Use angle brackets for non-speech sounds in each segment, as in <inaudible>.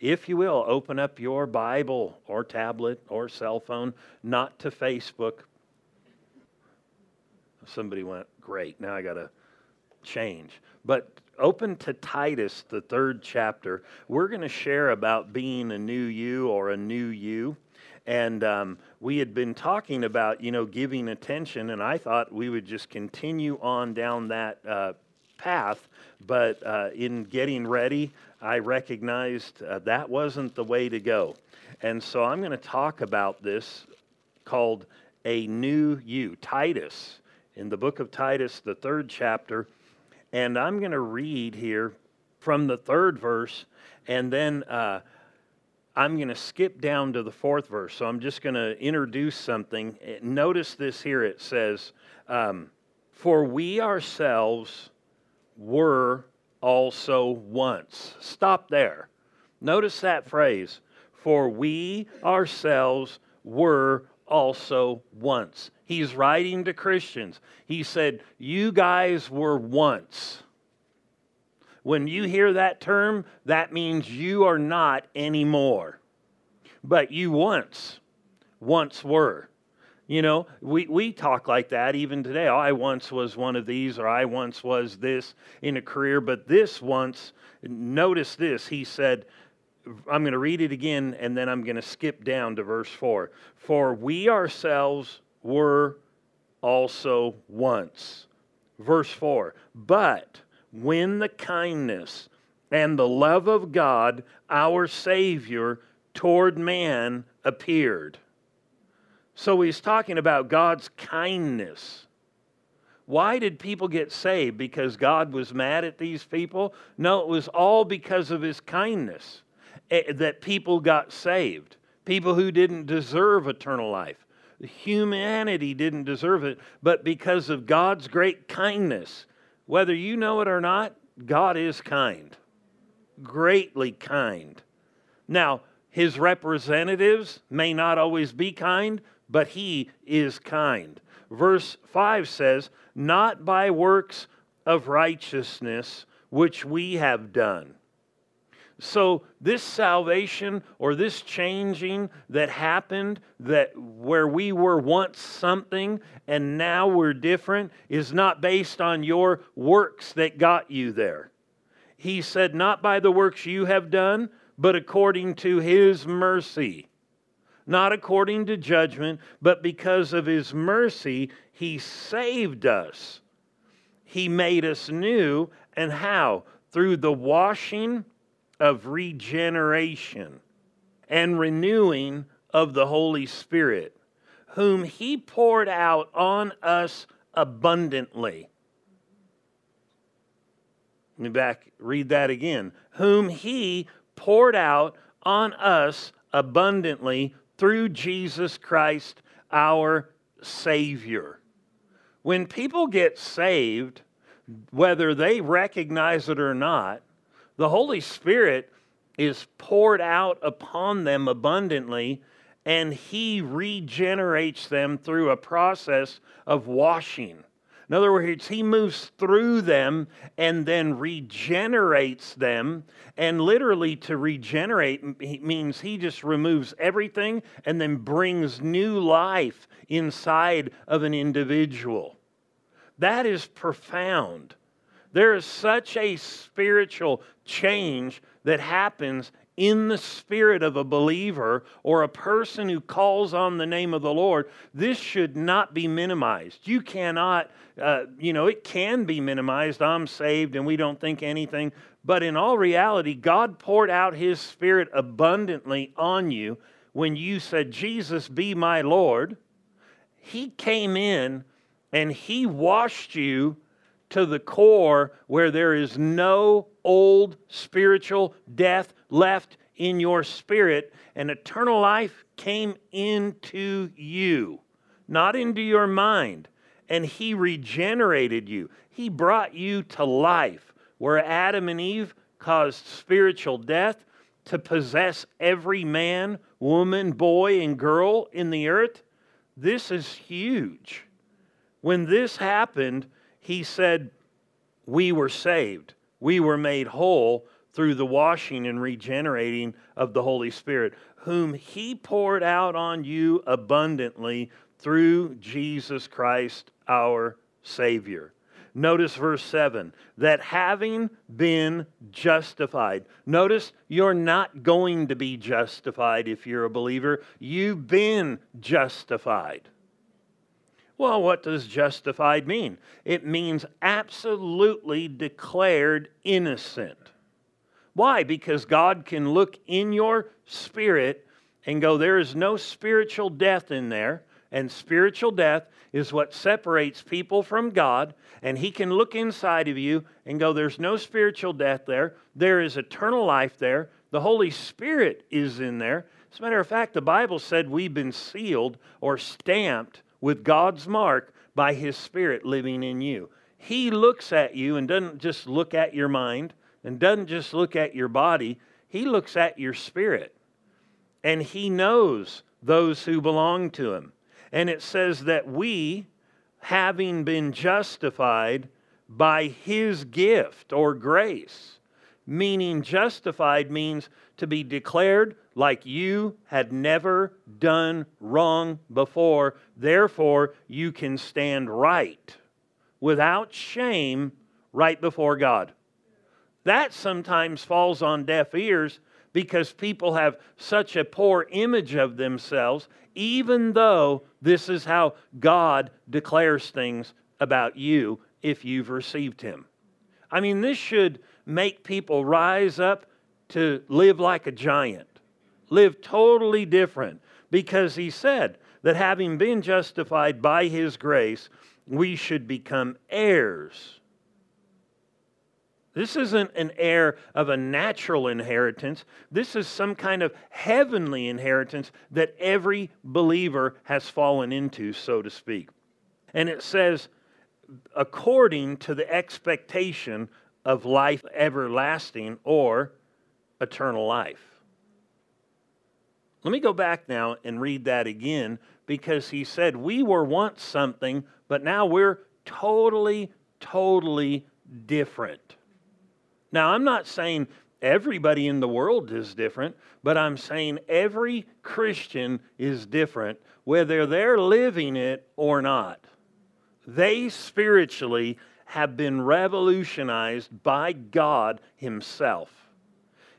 If you will, open up your Bible or tablet or cell phone, not to Facebook. Somebody went, Great, now I got to change. But open to Titus, the third chapter. We're going to share about being a new you or a new you. And um, we had been talking about, you know, giving attention, and I thought we would just continue on down that uh, path. But uh, in getting ready, I recognized uh, that wasn't the way to go. And so I'm going to talk about this called A New You. Titus, in the book of Titus, the third chapter. And I'm going to read here from the third verse, and then uh, I'm going to skip down to the fourth verse. So I'm just going to introduce something. Notice this here it says, um, For we ourselves were also once. Stop there. Notice that phrase. For we ourselves were also once. He's writing to Christians. He said, You guys were once. When you hear that term, that means you are not anymore. But you once, once were. You know, we, we talk like that even today. Oh, I once was one of these, or I once was this in a career, but this once, notice this. He said, I'm going to read it again, and then I'm going to skip down to verse 4. For we ourselves were also once. Verse 4 But when the kindness and the love of God, our Savior, toward man appeared. So he's talking about God's kindness. Why did people get saved? Because God was mad at these people? No, it was all because of his kindness eh, that people got saved. People who didn't deserve eternal life. Humanity didn't deserve it, but because of God's great kindness, whether you know it or not, God is kind, greatly kind. Now, his representatives may not always be kind, but he is kind. Verse 5 says, Not by works of righteousness which we have done so this salvation or this changing that happened that where we were once something and now we're different is not based on your works that got you there. He said not by the works you have done, but according to his mercy. Not according to judgment, but because of his mercy, he saved us. He made us new. And how? Through the washing of regeneration and renewing of the Holy Spirit, whom He poured out on us abundantly. Let me back read that again. Whom He poured out on us abundantly through Jesus Christ our Savior. When people get saved, whether they recognize it or not, the Holy Spirit is poured out upon them abundantly, and He regenerates them through a process of washing. In other words, He moves through them and then regenerates them. And literally, to regenerate means He just removes everything and then brings new life inside of an individual. That is profound. There is such a spiritual change that happens in the spirit of a believer or a person who calls on the name of the Lord, this should not be minimized. You cannot, uh, you know, it can be minimized. I'm saved and we don't think anything. But in all reality, God poured out His Spirit abundantly on you when you said, Jesus, be my Lord. He came in and He washed you to the core where there is no old spiritual death left in your spirit, and eternal life came into you, not into your mind. And He regenerated you, He brought you to life where Adam and Eve caused spiritual death to possess every man, woman, boy, and girl in the earth. This is huge. When this happened, he said, We were saved. We were made whole through the washing and regenerating of the Holy Spirit, whom He poured out on you abundantly through Jesus Christ our Savior. Notice verse 7 that having been justified, notice you're not going to be justified if you're a believer. You've been justified. Well, what does justified mean? It means absolutely declared innocent. Why? Because God can look in your spirit and go, there is no spiritual death in there. And spiritual death is what separates people from God. And He can look inside of you and go, There's no spiritual death there. There is eternal life there. The Holy Spirit is in there. As a matter of fact, the Bible said we've been sealed or stamped with God's mark by His Spirit living in you. He looks at you and doesn't just look at your mind and doesn't just look at your body, He looks at your spirit. And He knows those who belong to Him. And it says that we, having been justified by his gift or grace, meaning justified means to be declared like you had never done wrong before. Therefore, you can stand right without shame right before God. That sometimes falls on deaf ears because people have such a poor image of themselves, even though this is how God declares things about you if you've received Him. I mean, this should make people rise up to live like a giant, live totally different, because He said that having been justified by His grace, we should become heirs this isn't an heir of a natural inheritance. This is some kind of heavenly inheritance that every believer has fallen into, so to speak. And it says, according to the expectation of life everlasting or eternal life. Let me go back now and read that again because he said, We were once something, but now we're totally, totally different. Now, I'm not saying everybody in the world is different, but I'm saying every Christian is different, whether they're living it or not. They spiritually have been revolutionized by God Himself.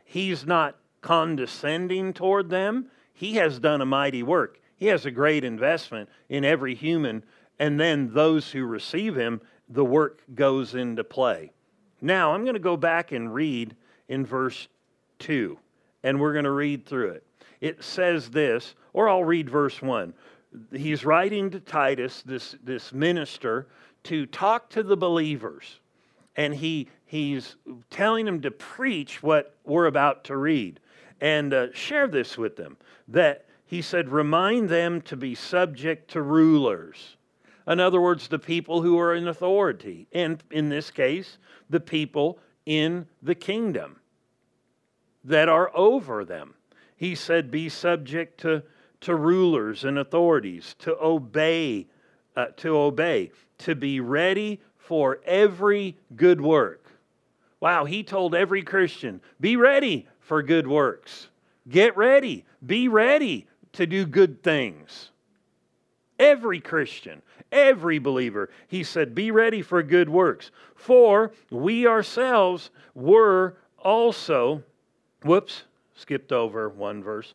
He's not condescending toward them, He has done a mighty work. He has a great investment in every human, and then those who receive Him, the work goes into play. Now, I'm going to go back and read in verse 2, and we're going to read through it. It says this, or I'll read verse 1. He's writing to Titus, this, this minister, to talk to the believers. And he, he's telling them to preach what we're about to read and uh, share this with them. That he said, remind them to be subject to rulers in other words, the people who are in authority. And in this case, the people in the kingdom that are over them. He said, Be subject to, to rulers and authorities, to obey, uh, to obey, to be ready for every good work. Wow, he told every Christian, Be ready for good works. Get ready. Be ready to do good things. Every Christian, every believer. He said, Be ready for good works. For we ourselves were also, whoops, skipped over one verse.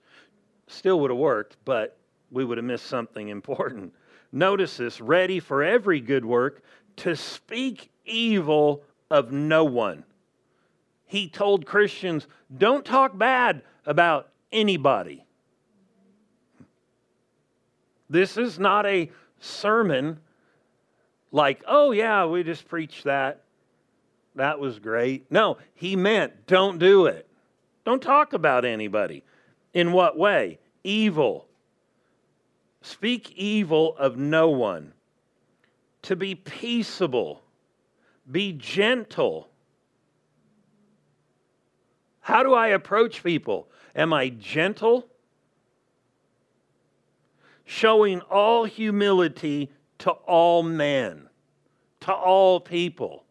Still would have worked, but we would have missed something <laughs> important. Notice this ready for every good work to speak evil of no one. He told Christians, don't talk bad about anybody. This is not a sermon like, oh, yeah, we just preached that. That was great. No, he meant don't do it. Don't talk about anybody. In what way? Evil. Speak evil of no one. To be peaceable. Be gentle. How do I approach people? Am I gentle? showing all humility to all men, to all people.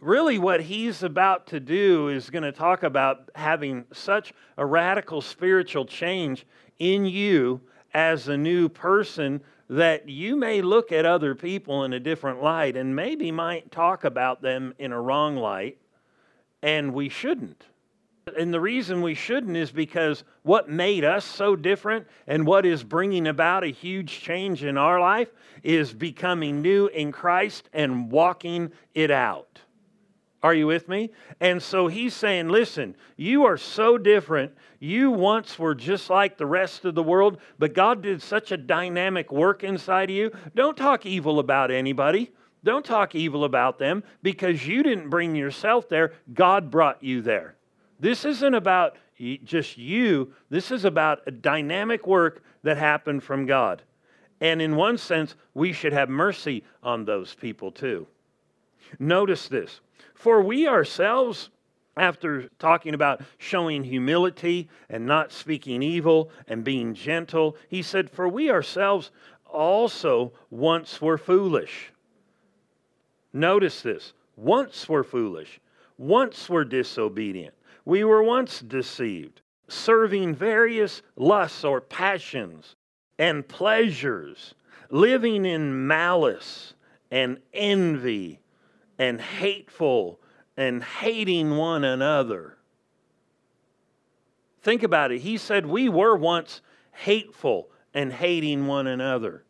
really, what he's about to do is going to talk about having such a radical spiritual change in you as a new person that you may look at other people in a different light and maybe might talk about them in a wrong light, and we shouldn't. And the reason we shouldn't is because what made us so different and what is bringing about a huge change in our life is becoming new in Christ and walking it out. Are you with me? And so he's saying, listen, you are so different. You once were just like the rest of the world, but God did such a dynamic work inside of you. Don't talk evil about anybody. Don't talk evil about them because you didn't bring yourself there. God brought you there. This isn't about just you, this is about a dynamic work that happened from God. And in one sense, we should have mercy on those people too. Notice this for we ourselves, after talking about showing humility and not speaking evil and being gentle, he said, For we ourselves also once were foolish. Notice this once we're foolish, once we're disobedient we were once deceived, serving various lusts or passions and pleasures, living in malice and envy and hateful and hating one another. Think about it. He said we were once hateful and hating one another.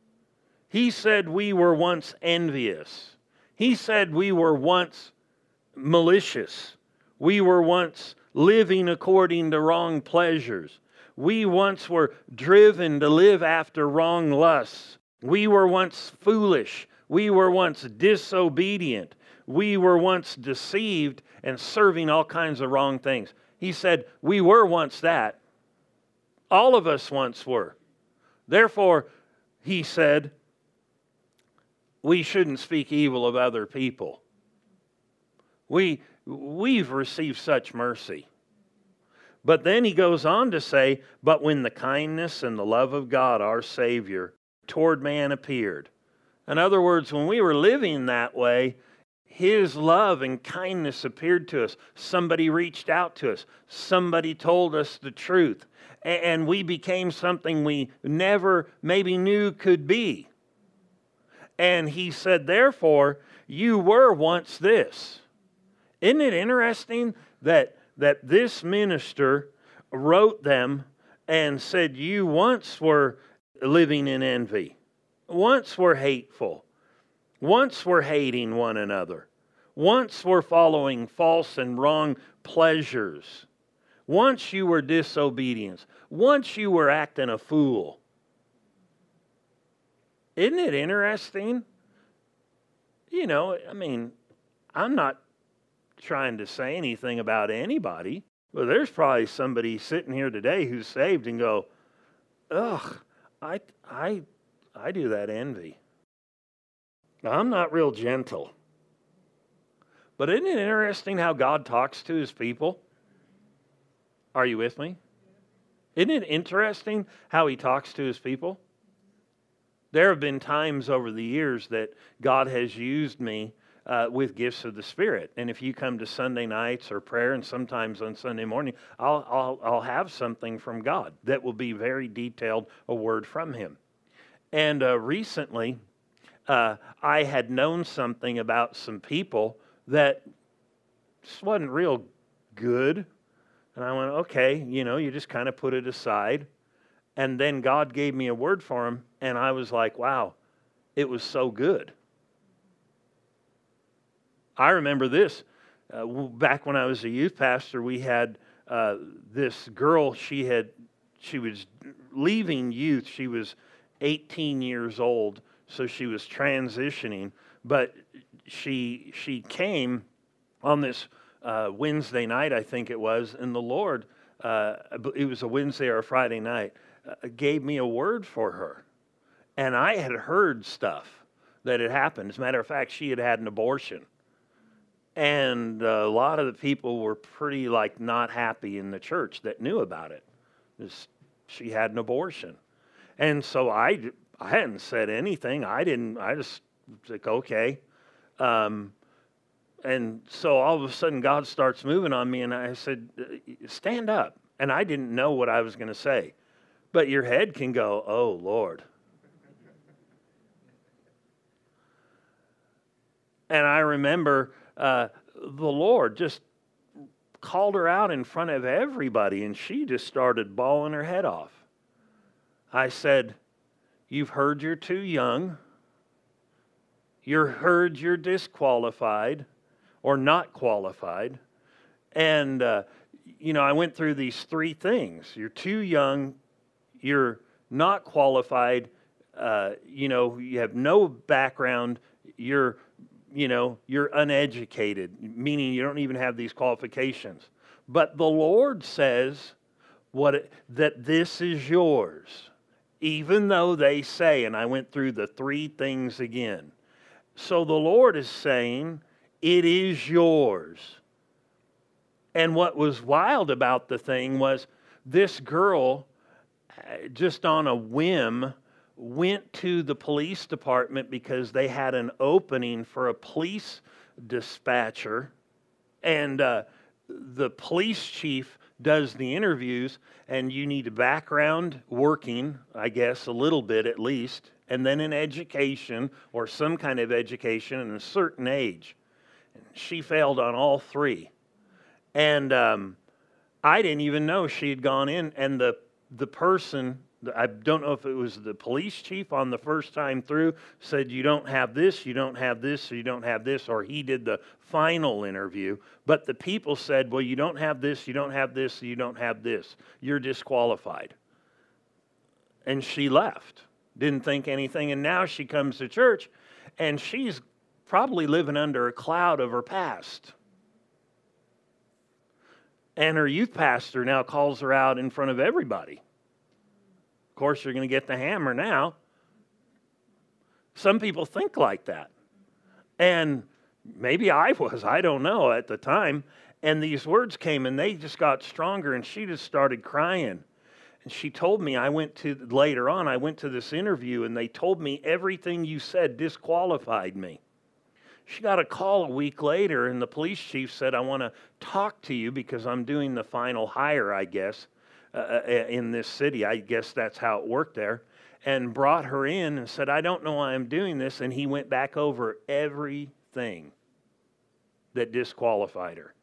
He said we were once envious. He said we were once malicious. We were once living according to wrong pleasures. We once were driven to live after wrong lusts. We were once foolish. We were once disobedient. We were once deceived and serving all kinds of wrong things. He said, We were once that. All of us once were. Therefore, he said, we shouldn't speak evil of other people. We, we've received such mercy. But then he goes on to say, But when the kindness and the love of God, our Savior, toward man appeared. In other words, when we were living that way, his love and kindness appeared to us. Somebody reached out to us. Somebody told us the truth. And we became something we never maybe knew could be. And he said, Therefore, you were once this. Isn't it interesting that, that this minister wrote them and said, You once were living in envy, once were hateful, once were hating one another, once were following false and wrong pleasures, once you were disobedient, once you were acting a fool. Isn't it interesting? You know, I mean, I'm not trying to say anything about anybody. But there's probably somebody sitting here today who's saved and go, ugh, I, I, I do that envy. Now, I'm not real gentle. But isn't it interesting how God talks to his people? Are you with me? Isn't it interesting how he talks to his people? There have been times over the years that God has used me uh, with gifts of the Spirit. And if you come to Sunday nights or prayer, and sometimes on Sunday morning, I'll, I'll, I'll have something from God that will be very detailed, a word from Him. And uh, recently, uh, I had known something about some people that just wasn't real good. And I went, okay, you know, you just kind of put it aside. And then God gave me a word for him, and I was like, wow, it was so good. I remember this. Uh, back when I was a youth pastor, we had uh, this girl. She had she was leaving youth. She was 18 years old, so she was transitioning. But she she came on this uh, Wednesday night, I think it was, and the Lord. Uh, it was a Wednesday or a Friday night. Uh, gave me a word for her, and I had heard stuff that had happened. As a matter of fact, she had had an abortion and a lot of the people were pretty like not happy in the church that knew about it. she had an abortion. And so I, I hadn't said anything. I didn't, I just like, okay. Um, and so all of a sudden God starts moving on me, and I said, Stand up. And I didn't know what I was going to say. But your head can go, Oh, Lord. and I remember uh, the Lord just called her out in front of everybody, and she just started bawling her head off. I said, You've heard you're too young. You're heard you're disqualified or not qualified. And, uh, you know, I went through these three things. You're too young, you're not qualified, uh, you know, you have no background, you're, you know, you're uneducated, meaning you don't even have these qualifications. But the Lord says what it, that this is yours, even though they say, and I went through the three things again. So the Lord is saying, it is yours. And what was wild about the thing was this girl, just on a whim, went to the police department because they had an opening for a police dispatcher. And uh, the police chief does the interviews, and you need a background working, I guess, a little bit at least, and then an education or some kind of education and a certain age And she failed on all three. And um, I didn't even know she had gone in. And the, the person, I don't know if it was the police chief on the first time through, said, You don't have this, you don't have this, you don't have this, or he did the final interview. But the people said, Well, you don't have this, you don't have this, you don't have this. You're disqualified. And she left, didn't think anything. And now she comes to church and she's probably living under a cloud of her past. And her youth pastor now calls her out in front of everybody. Of course, you're going to get the hammer now. Some people think like that. And maybe I was, I don't know at the time. And these words came and they just got stronger, and she just started crying. And she told me, I went to later on, I went to this interview, and they told me everything you said disqualified me. She got a call a week later, and the police chief said, I want to talk to you because I'm doing the final hire, I guess, uh, uh, uh, in this city. I guess that's how it worked there. And brought her in and said, I don't know why I'm doing this. And he went back over everything that disqualified her.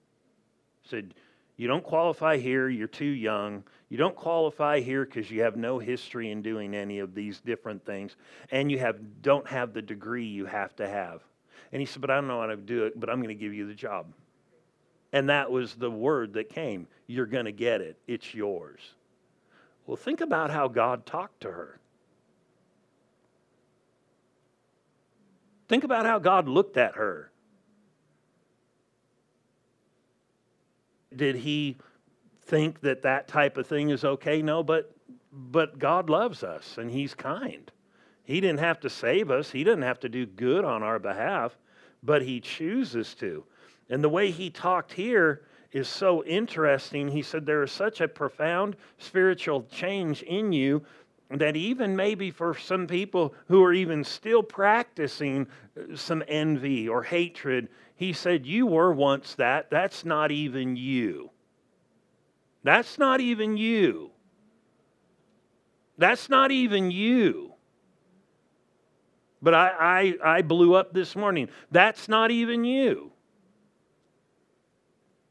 Said, You don't qualify here, you're too young. You don't qualify here because you have no history in doing any of these different things, and you have, don't have the degree you have to have. And he said, But I don't know how to do it, but I'm going to give you the job. And that was the word that came. You're going to get it, it's yours. Well, think about how God talked to her. Think about how God looked at her. Did he think that that type of thing is okay? No, but but God loves us and he's kind. He didn't have to save us, He didn't have to do good on our behalf, but He chooses to. And the way He talked here is so interesting. He said, There is such a profound spiritual change in you that even maybe for some people who are even still practicing uh, some envy or hatred, he said, You were once that. That's not even you. That's not even you. That's not even you but I, I, I blew up this morning. That's not even you.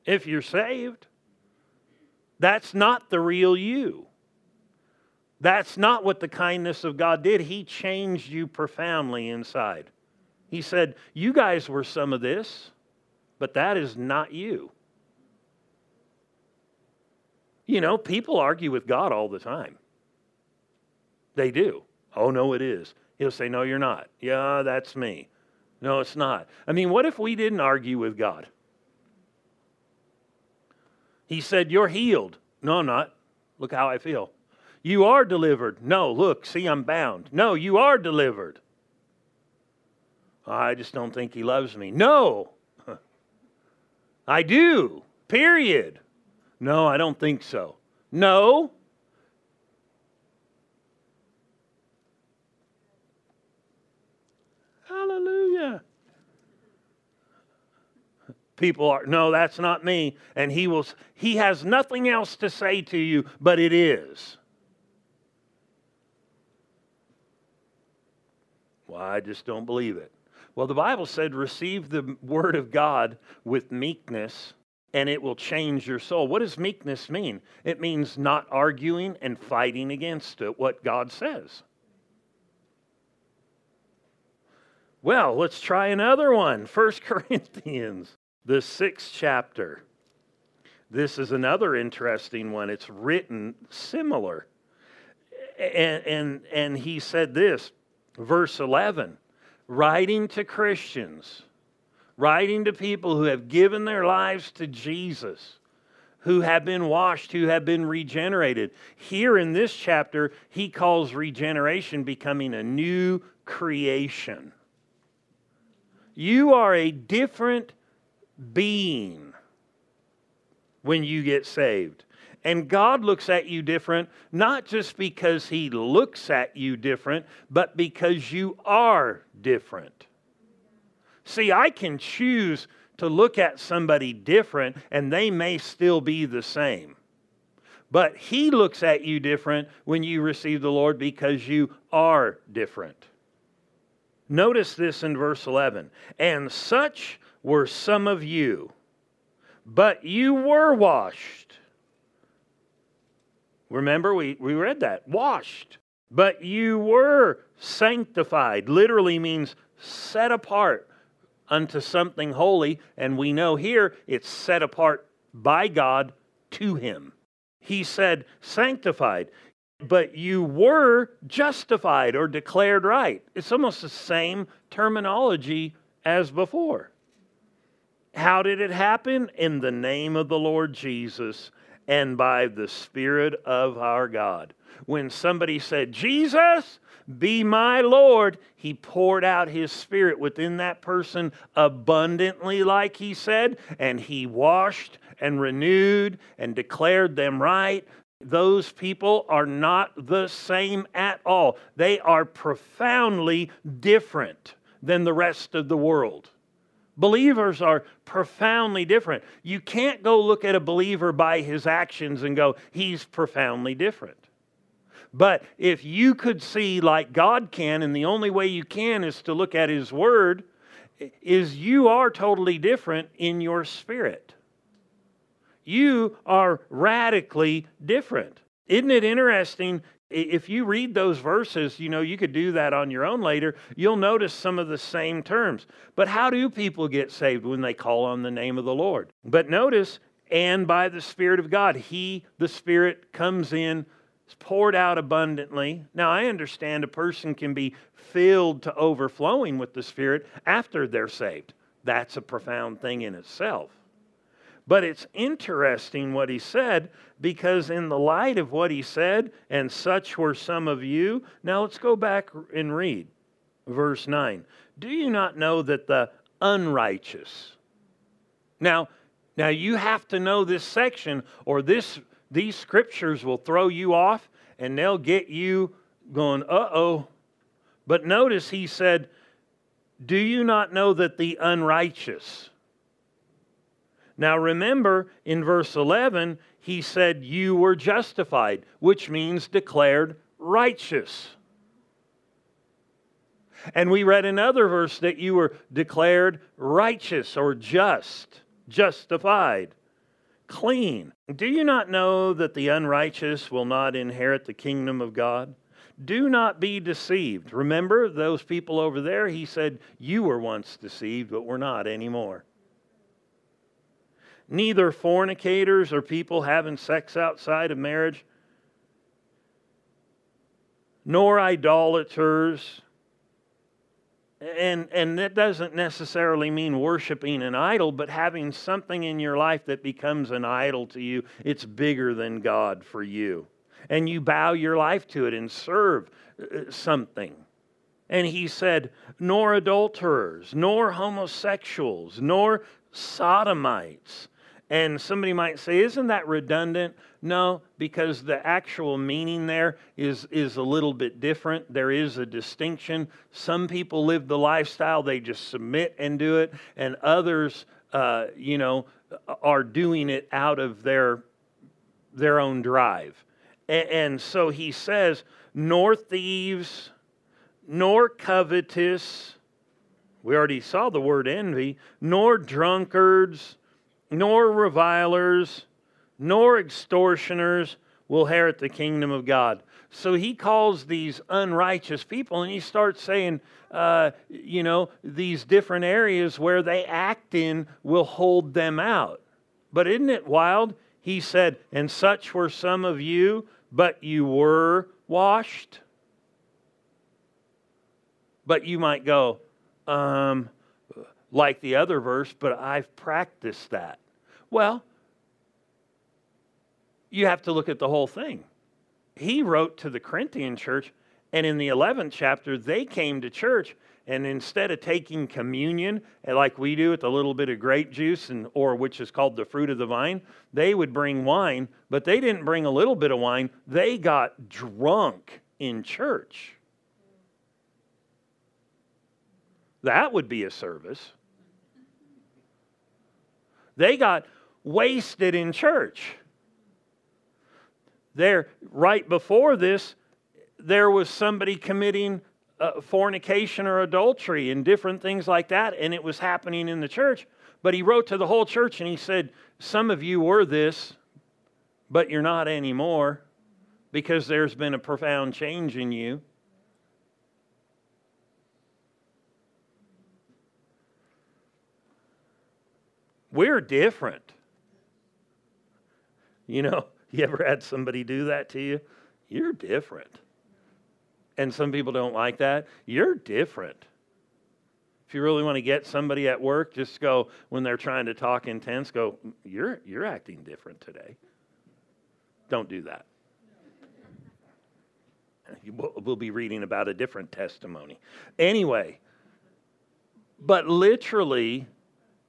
If you're saved, that's not the real you. That's not what the kindness of God did. He changed you profoundly inside. He said, You guys were some of this, but that is not you. You know, people argue with God all the time. They do. Oh, no, it is. He'll say, No, you're not. Yeah, that's me. No, it's not. I mean, what if we didn't argue with God? He said, You're healed. No, I'm not. Look how I feel. You are delivered. No, look, see, I'm bound. No, you are delivered. I just don't think he loves me. No, <laughs> I do. Period. No, I don't think so. No, people are, no, that's not me. And he will, he has nothing else to say to you, but it is. Well, I just don't believe it. Well, the Bible said, receive the word of God with meekness, and it will change your soul. What does meekness mean? It means not arguing and fighting against it, what God says. Well, let's try another one. First <laughs> Corinthians, the sixth chapter. This is another interesting one. It's written similar. And, and, and he said this, verse 11, writing to Christians, writing to people who have given their lives to Jesus, who have been washed, who have been regenerated. Here in this chapter, he calls regeneration becoming a new creation. You are a different being when you get saved. And God looks at you different, not just because He looks at you different, but because you are different. See, I can choose to look at somebody different, and they may still be the same. But He looks at you different when you receive the Lord because you are different. Notice this in verse 11. And such were some of you, but you were washed. Remember, we, we read that washed. But you were sanctified, literally means set apart unto something holy. And we know here it's set apart by God to Him. He said, sanctified but you were justified or declared right. It's almost the same terminology as before. How did it happen? In the name of the Lord Jesus and by the Spirit of our God. When somebody said, Jesus, be my Lord, he poured out his Spirit within that person abundantly, like he said, and he washed and renewed and declared them right those people are not the same at all. They are profoundly different than the rest of the world. Believers are profoundly different. You can't go look at a believer by his actions and go, he's profoundly different. But if you could see like God can, and the only way you can is to look at his word, is you are totally different in your spirit you are radically different. Isn't it interesting? If you read those verses, you know, you could do that on your own later. You'll notice some of the same terms. But how do people get saved when they call on the name of the Lord? But notice, and by the Spirit of God, He, the Spirit, comes in, is poured out abundantly. Now, I understand a person can be filled to overflowing with the Spirit after they're saved. That's a profound thing in itself. But it's interesting what he said because, in the light of what he said, and such were some of you. Now let's go back and read verse 9. Do you not know that the unrighteous. Now, now you have to know this section, or this these scriptures will throw you off and they'll get you going, uh oh. But notice he said, Do you not know that the unrighteous? Now remember, in verse 11, he said, You were justified, which means declared righteous. And we read another verse that you were declared righteous or just, justified, clean. Do you not know that the unrighteous will not inherit the kingdom of God? Do not be deceived. Remember those people over there? He said, You were once deceived, but we're not anymore neither fornicators or people having sex outside of marriage, nor idolaters. And, and that doesn't necessarily mean worshiping an idol, but having something in your life that becomes an idol to you. It's bigger than God for you. And you bow your life to it and serve uh, something. And he said, nor adulterers, nor homosexuals, nor sodomites, and somebody might say, isn't that redundant? No, because the actual meaning there is, is a little bit different. There is a distinction. Some people live the lifestyle, they just submit and do it, and others uh, you know, are doing it out of their their own drive. And, and so he says, nor thieves, nor covetous. We already saw the word envy, nor drunkards, nor revilers, nor extortioners will inherit the kingdom of God. So he calls these unrighteous people and he starts saying, uh, you know, these different areas where they act in will hold them out. But isn't it wild? He said, And such were some of you, but you were washed. But you might go, um, like the other verse, but I've practiced that. Well, you have to look at the whole thing. He wrote to the Corinthian church, and in the 11th chapter, they came to church, and instead of taking communion eh, like we do with a little bit of grape juice, and, or which is called the fruit of the vine, they would bring wine, but they didn't bring a little bit of wine. They got drunk in church. That would be a service. They got wasted in church. There, right before this, there was somebody committing uh, fornication or adultery and different things like that, and it was happening in the church. But he wrote to the whole church and he said, Some of you were this, but you're not anymore because there's been a profound change in you. We're different. You know, <laughs> you ever had somebody do that to you? You're different. And some people don't like that. You're different. If you really want to get somebody at work, just go when they're trying to talk intense, go, You're, you're acting different today. Don't do that. <laughs> We'll be reading about a different testimony. Anyway, but literally,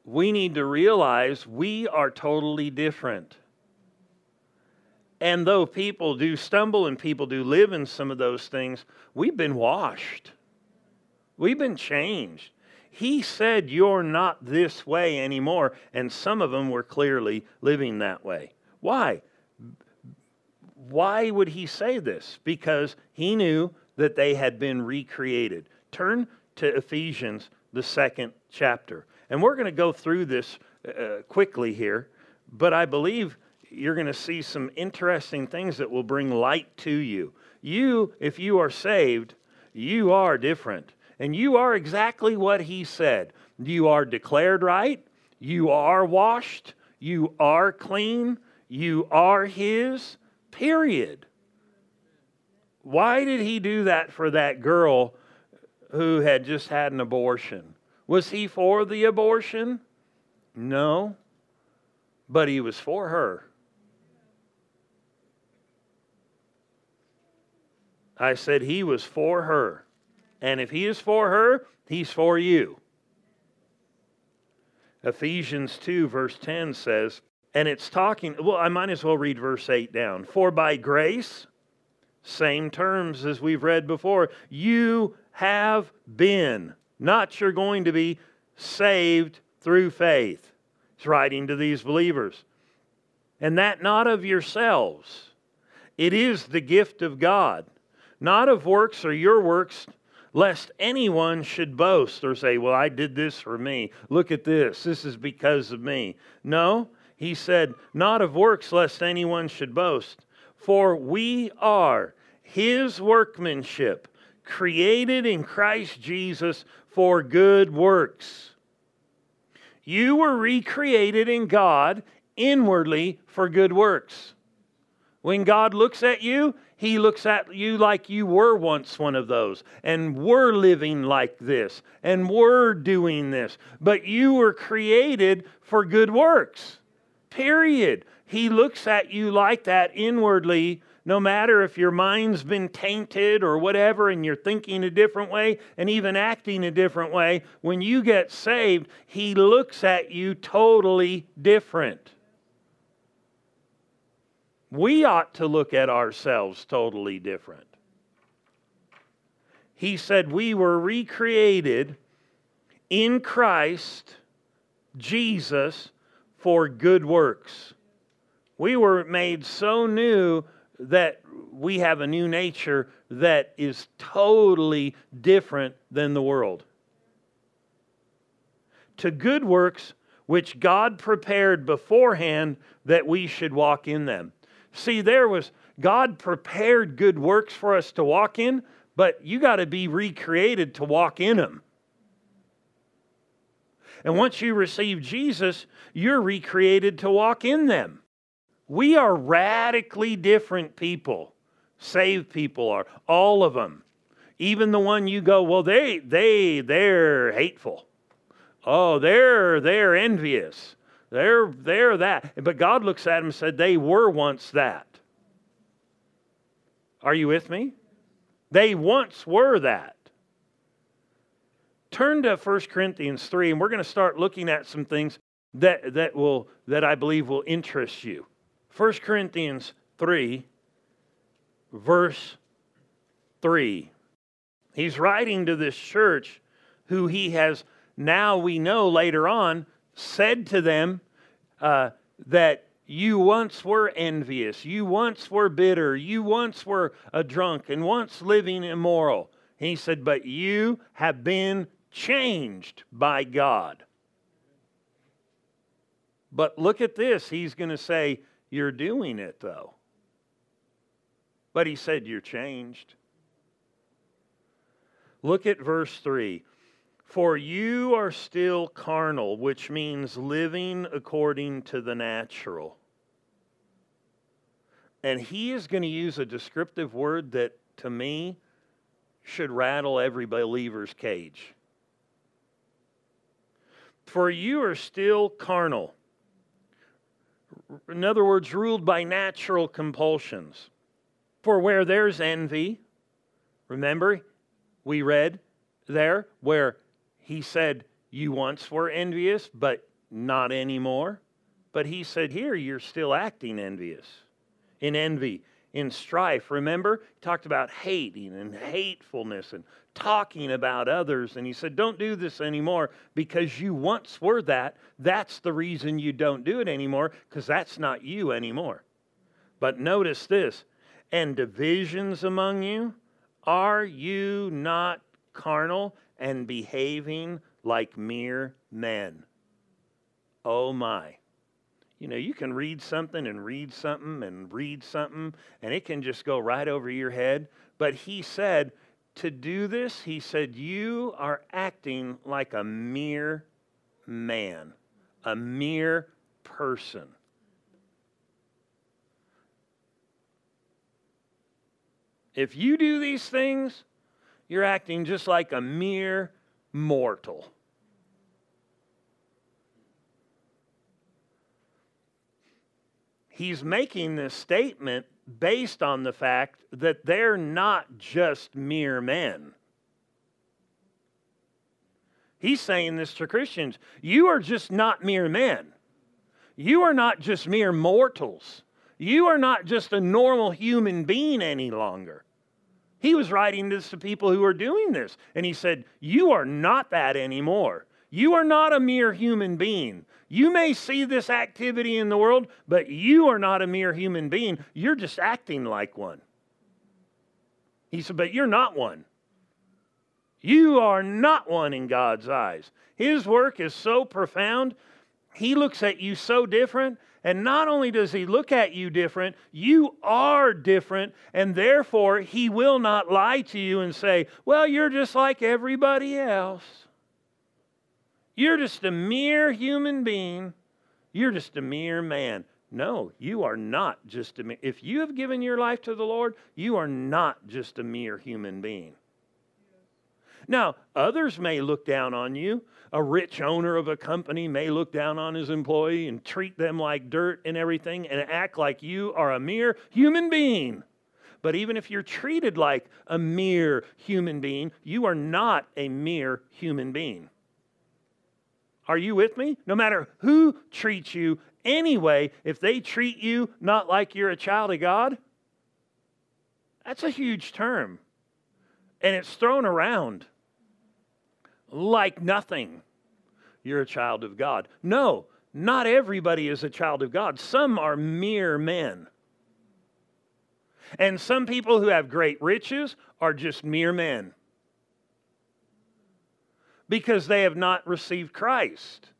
we need to realize we are totally different. And though people do stumble and people do live in some of those things, we've been washed. We've been changed. He said, You're not this way anymore. And some of them were clearly living that way. Why? Why would he say this? Because he knew that they had been recreated. Turn to Ephesians, the second chapter. And we're going to go through this uh, quickly here, but I believe you're going to see some interesting things that will bring light to you. You, if you are saved, you are different. And you are exactly what he said. You are declared right. You are washed. You are clean. You are his, period. Why did he do that for that girl who had just had an abortion? Was he for the abortion? No. But he was for her. I said he was for her. And if he is for her, he's for you. Ephesians 2, verse 10 says, and it's talking, well, I might as well read verse 8 down. For by grace, same terms as we've read before, you have been, not you're going to be, saved through faith. It's writing to these believers. And that not of yourselves, it is the gift of God not of works or your works, lest anyone should boast or say, Well, I did this for me. Look at this. This is because of me. No, he said, Not of works, lest anyone should boast. For we are his workmanship, created in Christ Jesus for good works. You were recreated in God inwardly for good works. When God looks at you, he looks at you like you were once one of those and were living like this and were doing this. But you were created for good works. Period. He looks at you like that inwardly, no matter if your mind's been tainted or whatever and you're thinking a different way and even acting a different way. When you get saved, He looks at you totally different we ought to look at ourselves totally different. He said we were recreated in Christ Jesus for good works. We were made so new that we have a new nature that is totally different than the world. To good works which God prepared beforehand that we should walk in them. See, there was God prepared good works for us to walk in, but you got to be recreated to walk in them. And once you receive Jesus, you're recreated to walk in them. We are radically different people. Saved people are, all of them. Even the one you go, well, they, they, they're hateful. Oh, they're, they're envious. They're, they're that. But God looks at them and said, they were once that. Are you with me? They once were that. Turn to 1 Corinthians 3, and we're going to start looking at some things that, that, will, that I believe will interest you. 1 Corinthians 3, verse 3. He's writing to this church who he has now, we know later on, said to them uh, that you once were envious, you once were bitter, you once were a drunk, and once living immoral. he said, But you have been changed by God. But look at this. He's going to say, You're doing it, though. But he said, You're changed. Look at verse 3. For you are still carnal, which means living according to the natural. And he is going to use a descriptive word that, to me, should rattle every believer's cage. For you are still carnal. In other words, ruled by natural compulsions. For where there's envy, remember, we read there where he said, You once were envious, but not anymore. But he said, Here, you're still acting envious. In envy, in strife. Remember? He talked about hating and hatefulness and talking about others. And he said, Don't do this anymore because you once were that. That's the reason you don't do it anymore because that's not you anymore. But notice this and divisions among you. Are you not carnal and behaving like mere men? Oh my. You know, you can read something and read something and read something, and it can just go right over your head. But he said, to do this, he said, you are acting like a mere man, a mere person. If you do these things, you're acting just like a mere mortal. he's making this statement based on the fact that they're not just mere men. He's saying this to Christians you are just not mere men. You are not just mere mortals. You are not just a normal human being any longer. He was writing this to people who are doing this, and he said, You are not that anymore. You are not a mere human being. You may see this activity in the world, but you are not a mere human being. You're just acting like one. He said, But you're not one. You are not one in God's eyes. His work is so profound. He looks at you so different. And not only does he look at you different, you are different. And therefore, he will not lie to you and say, Well, you're just like everybody else. You're just a mere human being. You're just a mere man. No, you are not just a mere. If you have given your life to the Lord, you are not just a mere human being. Now, others may look down on you. A rich owner of a company may look down on his employee and treat them like dirt and everything and act like you are a mere human being. But even if you're treated like a mere human being, you are not a mere human being. Are you with me? No matter who treats you anyway, if they treat you not like you're a child of God, that's a huge term. And it's thrown around like nothing. you're a child of God. No, not everybody is a child of God. Some are mere men. And some people who have great riches are just mere men because they have not received Christ.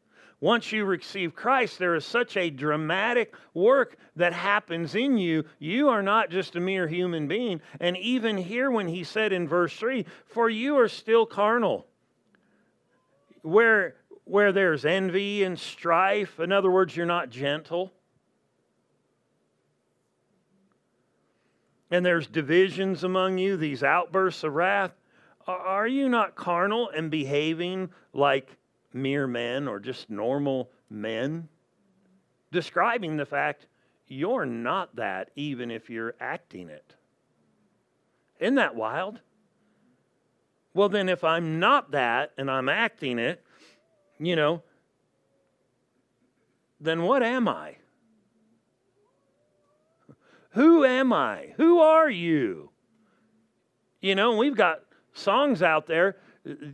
Once you receive Christ, there is such a dramatic work that happens in you. You are not just a mere human being. And even here, when he said in verse 3, for you are still carnal, where, where there's envy and strife, in other words, you're not gentle. And there's divisions among you, these outbursts of wrath. Are you not carnal and behaving like mere men or just normal men, describing the fact you're not that even if you're acting it. Isn't that wild? Well, then, if I'm not that and I'm acting it, you know, then what am I? Who am I? Who are you? You know, we've got songs out there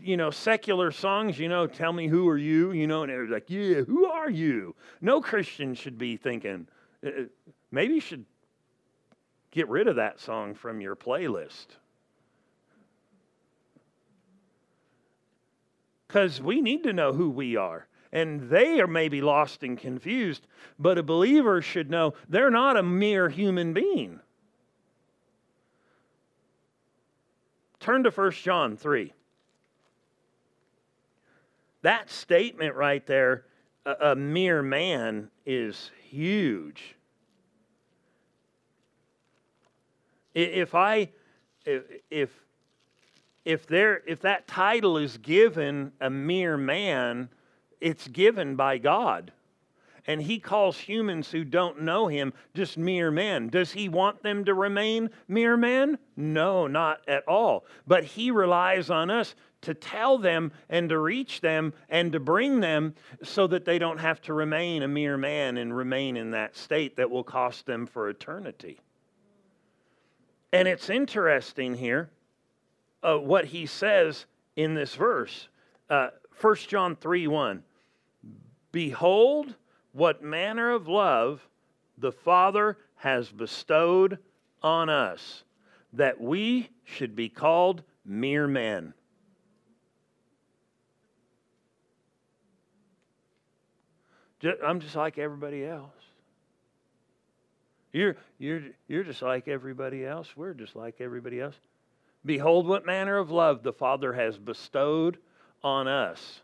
you know, secular songs, you know, tell me who are you, you know, and they're like, yeah, who are you? No Christian should be thinking, uh, uh, maybe you should get rid of that song from your playlist. Because we need to know who we are. And they are maybe lost and confused, but a believer should know they're not a mere human being. Turn to 1 John 3. That statement right there, a, a mere man, is huge. If I, if, if there, if that title is given a mere man, it's given by God. And he calls humans who don't know him just mere men. Does he want them to remain mere men? No, not at all. But he relies on us to tell them and to reach them and to bring them so that they don't have to remain a mere man and remain in that state that will cost them for eternity. And it's interesting here uh, what he says in this verse. Uh, 1 John 3 1. Behold, what manner of love the Father has bestowed on us, that we should be called mere men. I'm just like everybody else. You're, you're, you're just like everybody else. We're just like everybody else. Behold, what manner of love the Father has bestowed on us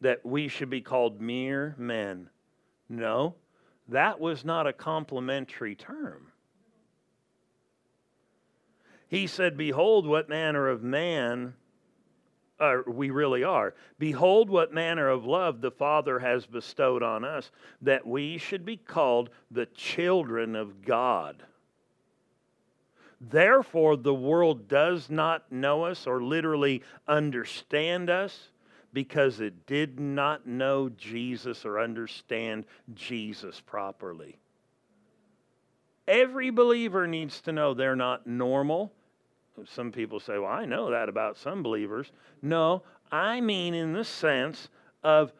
that we should be called mere men. No, that was not a complimentary term. He said, Behold, what manner of man uh, we really are. Behold, what manner of love the Father has bestowed on us, that we should be called the children of God. Therefore, the world does not know us or literally understand us because it did not know Jesus or understand Jesus properly. Every believer needs to know they're not normal some people say, well, I know that about some believers. No, I mean in the sense of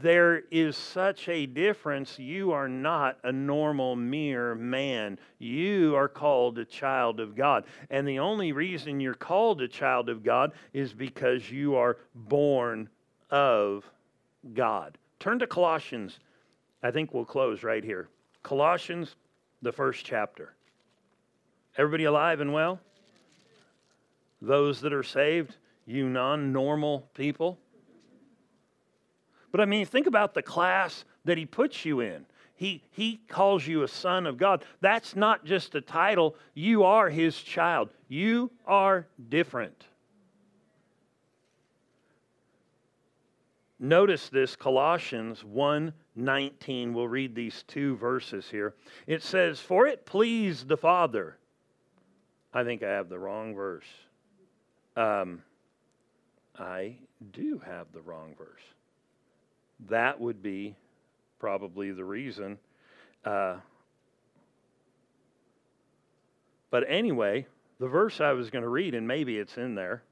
there is such a difference. You are not a normal mere man. You are called a child of God. And the only reason you're called a child of God is because you are born of God. Turn to Colossians. I think we'll close right here. Colossians, the first chapter. Everybody alive and well? those that are saved, you non normal people. But I mean, think about the class that he puts you in. He, he calls you a son of God. That's not just a title, you are his child. You are different. Notice this Colossians 1 19. We'll read these two verses here. It says, For it pleased the Father. I think I have the wrong verse. Um, I do have the wrong verse. That would be probably the reason. Uh, but anyway, the verse I was going to read, and maybe it's in there,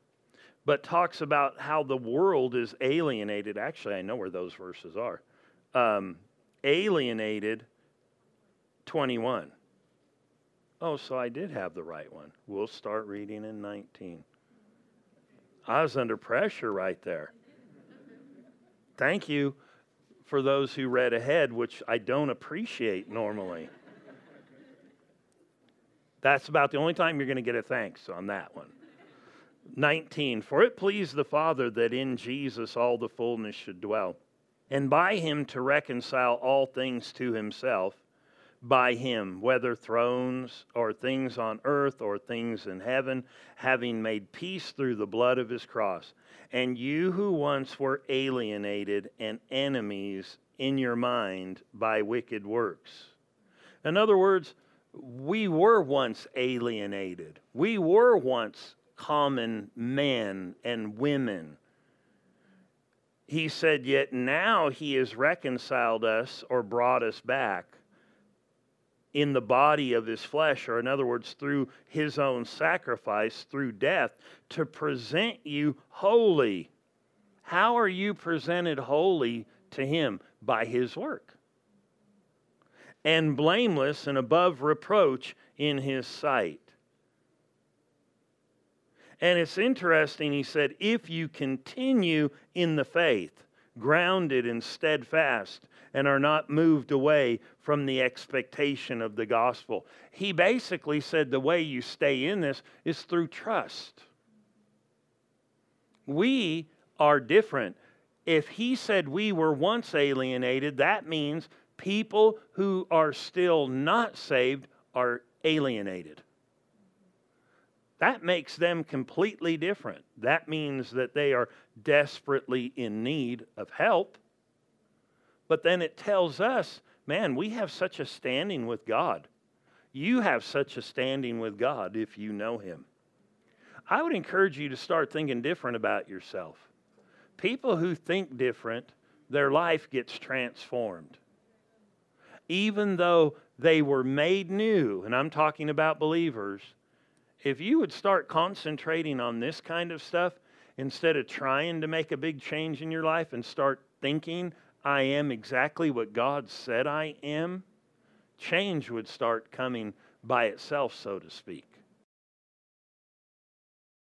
but talks about how the world is alienated. Actually, I know where those verses are. Um, alienated 21. Oh, so I did have the right one. We'll start reading in 19. I was under pressure right there. Thank you for those who read ahead, which I don't appreciate normally. That's about the only time you're going to get a thanks on that one. 19 For it pleased the Father that in Jesus all the fullness should dwell, and by him to reconcile all things to himself, by him, whether thrones or things on earth or things in heaven, having made peace through the blood of his cross. And you who once were alienated and enemies in your mind by wicked works. In other words, we were once alienated. We were once common men and women. He said, Yet now he has reconciled us or brought us back in the body of his flesh, or in other words, through his own sacrifice, through death, to present you holy. How are you presented holy to him? By his work. And blameless and above reproach in his sight. And it's interesting, he said, if you continue in the faith, grounded and steadfast, and are not moved away from the expectation of the gospel. He basically said the way you stay in this is through trust. We are different. If he said we were once alienated, that means people who are still not saved are alienated. That makes them completely different. That means that they are desperately in need of help. But then it tells us, man, we have such a standing with God. You have such a standing with God if you know Him. I would encourage you to start thinking different about yourself. People who think different, their life gets transformed. Even though they were made new, and I'm talking about believers, if you would start concentrating on this kind of stuff instead of trying to make a big change in your life and start thinking, I am exactly what God said I am, change would start coming by itself, so to speak.